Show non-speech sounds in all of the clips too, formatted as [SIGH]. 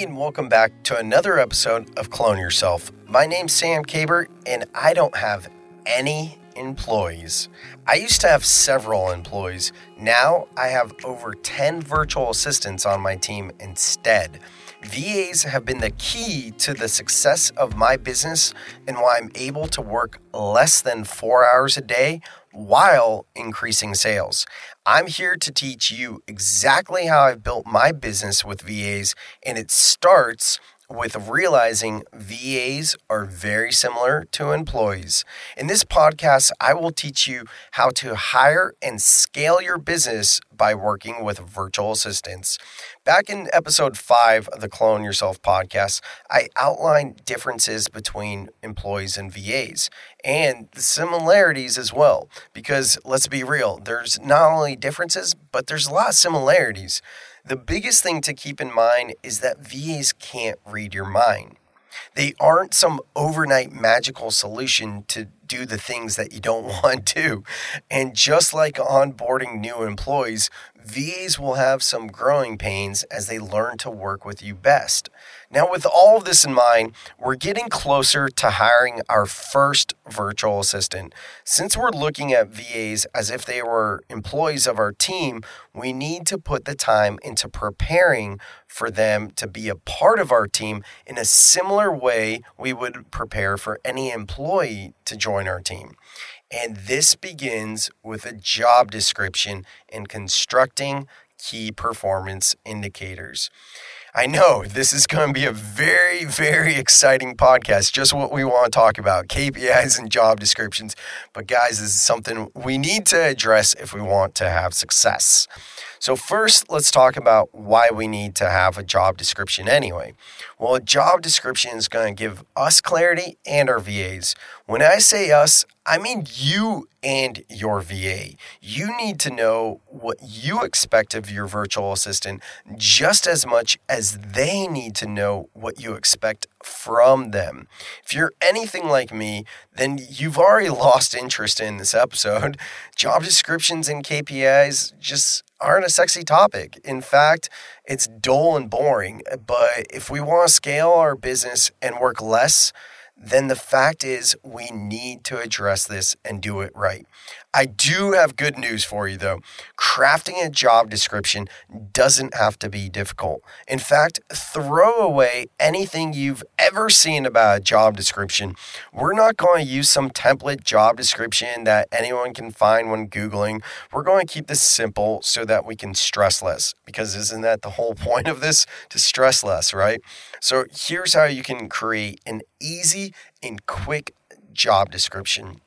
And welcome back to another episode of Clone Yourself. My name's Sam Caber, and I don't have any employees. I used to have several employees. Now I have over 10 virtual assistants on my team instead. VAs have been the key to the success of my business and why I'm able to work less than four hours a day while increasing sales. I'm here to teach you exactly how I've built my business with VAs, and it starts with realizing VAs are very similar to employees. In this podcast, I will teach you how to hire and scale your business by working with virtual assistants. Back in episode five of the Clone Yourself podcast, I outlined differences between employees and VAs and the similarities as well. Because let's be real, there's not only differences, but there's a lot of similarities. The biggest thing to keep in mind is that VAs can't read your mind. They aren't some overnight magical solution to do the things that you don't [LAUGHS] want to. And just like onboarding new employees, VAs will have some growing pains as they learn to work with you best. Now, with all of this in mind, we're getting closer to hiring our first virtual assistant. Since we're looking at VAs as if they were employees of our team, we need to put the time into preparing for them to be a part of our team in a similar way we would prepare for any employee to join our team. And this begins with a job description and constructing key performance indicators. I know [LAUGHS] this is going to be a very, very exciting podcast. Just what we want to talk about KPIs and job descriptions. But, guys, this is something we need to address if we want to have success. So, first, let's talk about why we need to have a job description anyway. Well, a job description is going to give us clarity and our VAs. When I say us, I mean you and your VA. You need to know what you expect of your virtual assistant just as much as they need to know what you expect from them. If you're anything like me, then you've already [LAUGHS] lost interest in this episode. Job descriptions and KPIs just aren't a sexy topic. In fact, it's dull and boring. But if we want to scale our business and work less, then the fact is we need to address this and do it right. I do have good news for you though. Crafting a job description doesn't have to be difficult. In fact, throw away anything you've ever seen about a job description. We're not going to use some template job description that anyone can find when Googling. We're going to keep this simple so that we can stress less because isn't that the whole [LAUGHS] point of this? To stress less, right? So here's how you can create an easy and quick job description.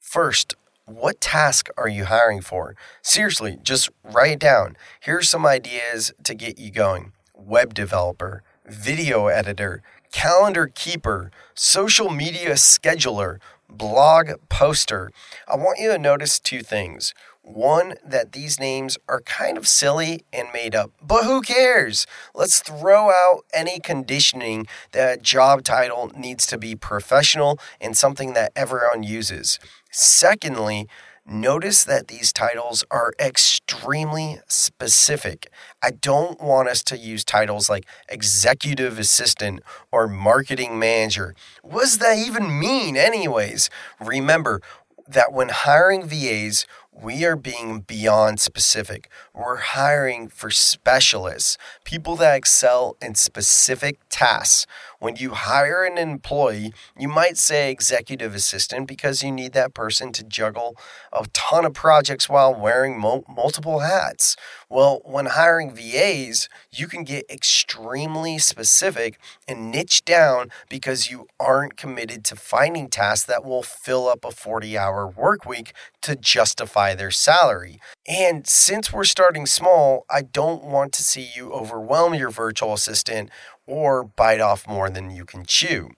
First, what task are you hiring for? Seriously, just write it down. Here's some ideas to get you going web developer, video editor, calendar keeper, social media scheduler, blog poster. I want you to notice two things. One, that these names are kind of silly and made up, but who cares? Let's throw out any conditioning that job title needs to be professional and something that everyone uses. Secondly, notice that these titles are extremely specific. I don't want us to use titles like executive assistant or marketing manager. What does that even mean, anyways? Remember that when hiring VAs, we are being beyond specific. We're hiring for specialists, people that excel in specific tasks. When you hire an employee, you might say executive assistant because you need that person to juggle a ton of projects while wearing mo- multiple hats. Well, when hiring VAs, you can get extremely specific and niche down because you aren't committed to finding tasks that will fill up a 40 hour work week to justify their salary. And since we're starting small, I don't want to see you overwhelm your virtual assistant or bite off more than you can chew.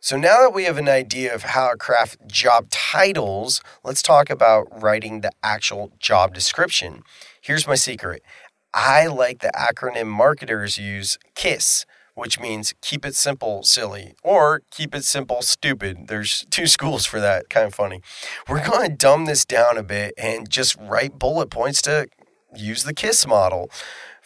So now that we have an idea of how to craft job titles, let's talk about writing the actual job description. Here's my secret. I like the acronym marketers use KISS, which means keep it simple, silly, or keep it simple, stupid. There's two [LAUGHS] schools for that. Kind of funny. We're going to dumb this down a bit and just write bullet points to use the KISS model.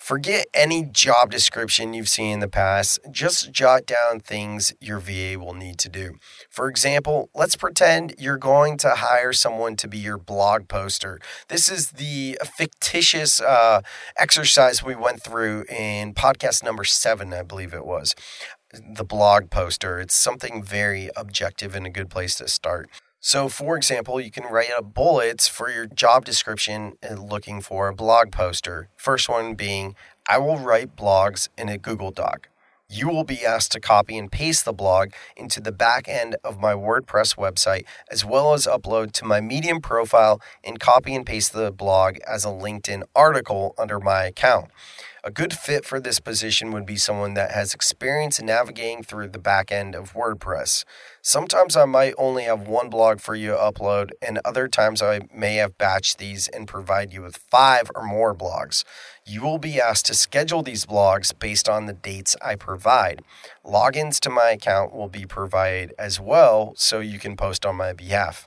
Forget any job description you've seen in the past. Just jot down things your VA will need to do. For example, let's pretend you're going to hire someone to be your blog poster. This is the fictitious uh, exercise we went through in podcast number seven, I believe it was. The blog poster. It's something very objective and a good place to start. So, for example, you can write up bullets for your job description looking for a blog poster. First one being, I will write blogs in a Google Doc. You will be asked to copy and paste the blog into the back end of my WordPress website, as well as upload to my Medium profile and copy and paste the blog as a LinkedIn article under my account. A good fit for this position would be someone that has experience in navigating through the back end of WordPress. Sometimes I might only have one blog for you to upload, and other times I may have batched these and provide you with five or more blogs. You will be asked to schedule these blogs based on the dates I provide. Logins to my account will be provided as well, so you can post on my behalf.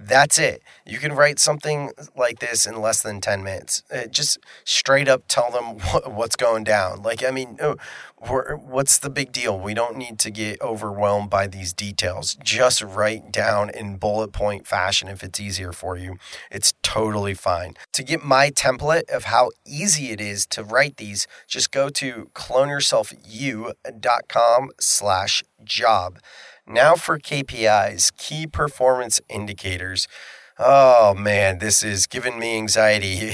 That's it. You can write something like this in less than 10 minutes. Uh, just straight up tell them [LAUGHS] what, what's going down. Like, I mean, oh, what's the big deal? We don't need to get overwhelmed by these details. Just write down in bullet point fashion if it's easier for you. It's totally fine. To get my template of how easy it is to write these, just go to cloneyourselfu.com slash job. Now for KPIs, key performance indicators. Oh man, this is giving me anxiety.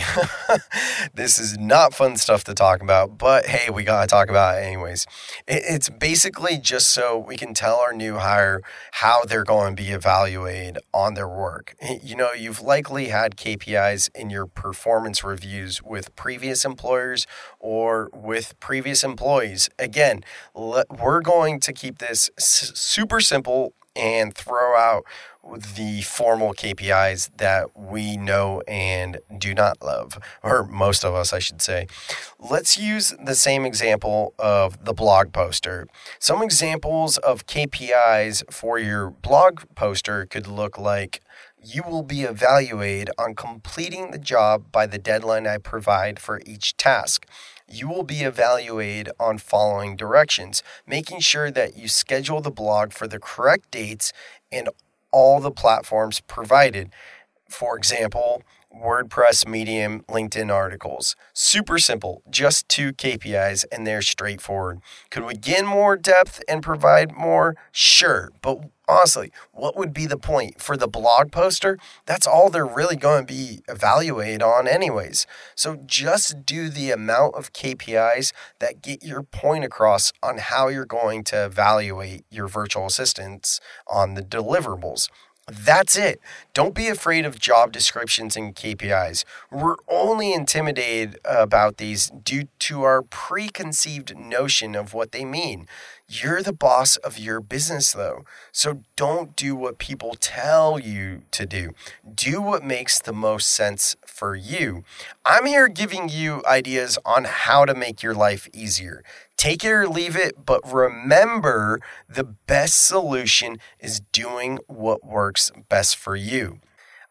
[LAUGHS] this is not fun stuff to talk about, but hey, we got to talk about it anyways. It's basically just so we can tell our new hire how they're going to be evaluated on their work. [LAUGHS] You know, you've likely had KPIs in your performance reviews with previous employers or with previous employees. Again, we're going to keep this super simple and throw out the formal KPIs that we know and do not love, or most of us, I should say. Let's use the same example of the blog poster. Some examples of KPIs for your blog poster could look like you will be evaluated on completing the job by the deadline I provide for each task you will be evaluated on following directions, making sure that you schedule the blog for the correct dates and all the platforms provided. For example, WordPress, Medium, LinkedIn articles. Super simple, just two KPIs, and they're straightforward. Could we get more depth and provide more? Sure, but honestly, what would be the point? For the blog poster, that's all they're really going to be evaluated on, anyways. So just do the amount of KPIs that get your point across on how you're going to evaluate your virtual assistants on the deliverables. That's it. Don't be afraid of job descriptions and KPIs. We're only intimidated about these due to our preconceived notion of what they mean. You're the boss of your business, though. So don't do what people tell you to do. Do what makes the most sense for you. I'm here giving you ideas on how to make your life easier. Take it or leave it, but remember the best solution is doing what works best for you.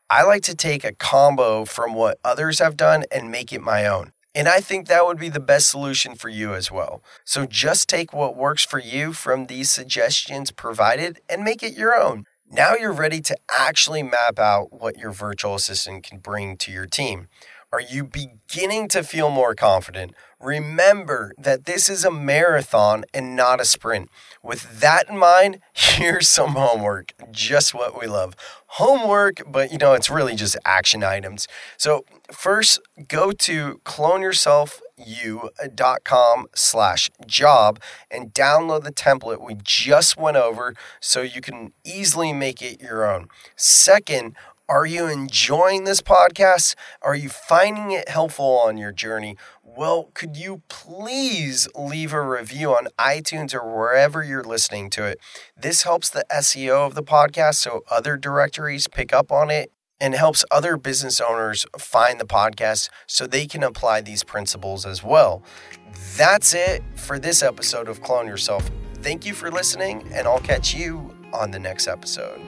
I like to take a combo from what others have done and make it my own. And I think that would be the best solution for you as well. So just take what works for you from these suggestions provided and make it your own. Now you're ready to actually map out what your virtual assistant can bring to your team. Are you beginning to feel more confident? Remember that this is a marathon and not a sprint. With that in mind, [LAUGHS] here's some homework. Just what we love. Homework, but you know, it's really just action items. So, first, go to cloneyourselfu.com slash job and download the template we just went over so you can easily make it your own. Second, are you enjoying this podcast? Are you finding it helpful on your journey? Well, could you please leave a review on iTunes or wherever you're listening to it? This helps the SEO of the podcast so other directories pick up on it and helps other business owners find the podcast so they can apply these principles as well. That's it for this episode of Clone Yourself. Thank you for listening, and I'll catch you on the next episode.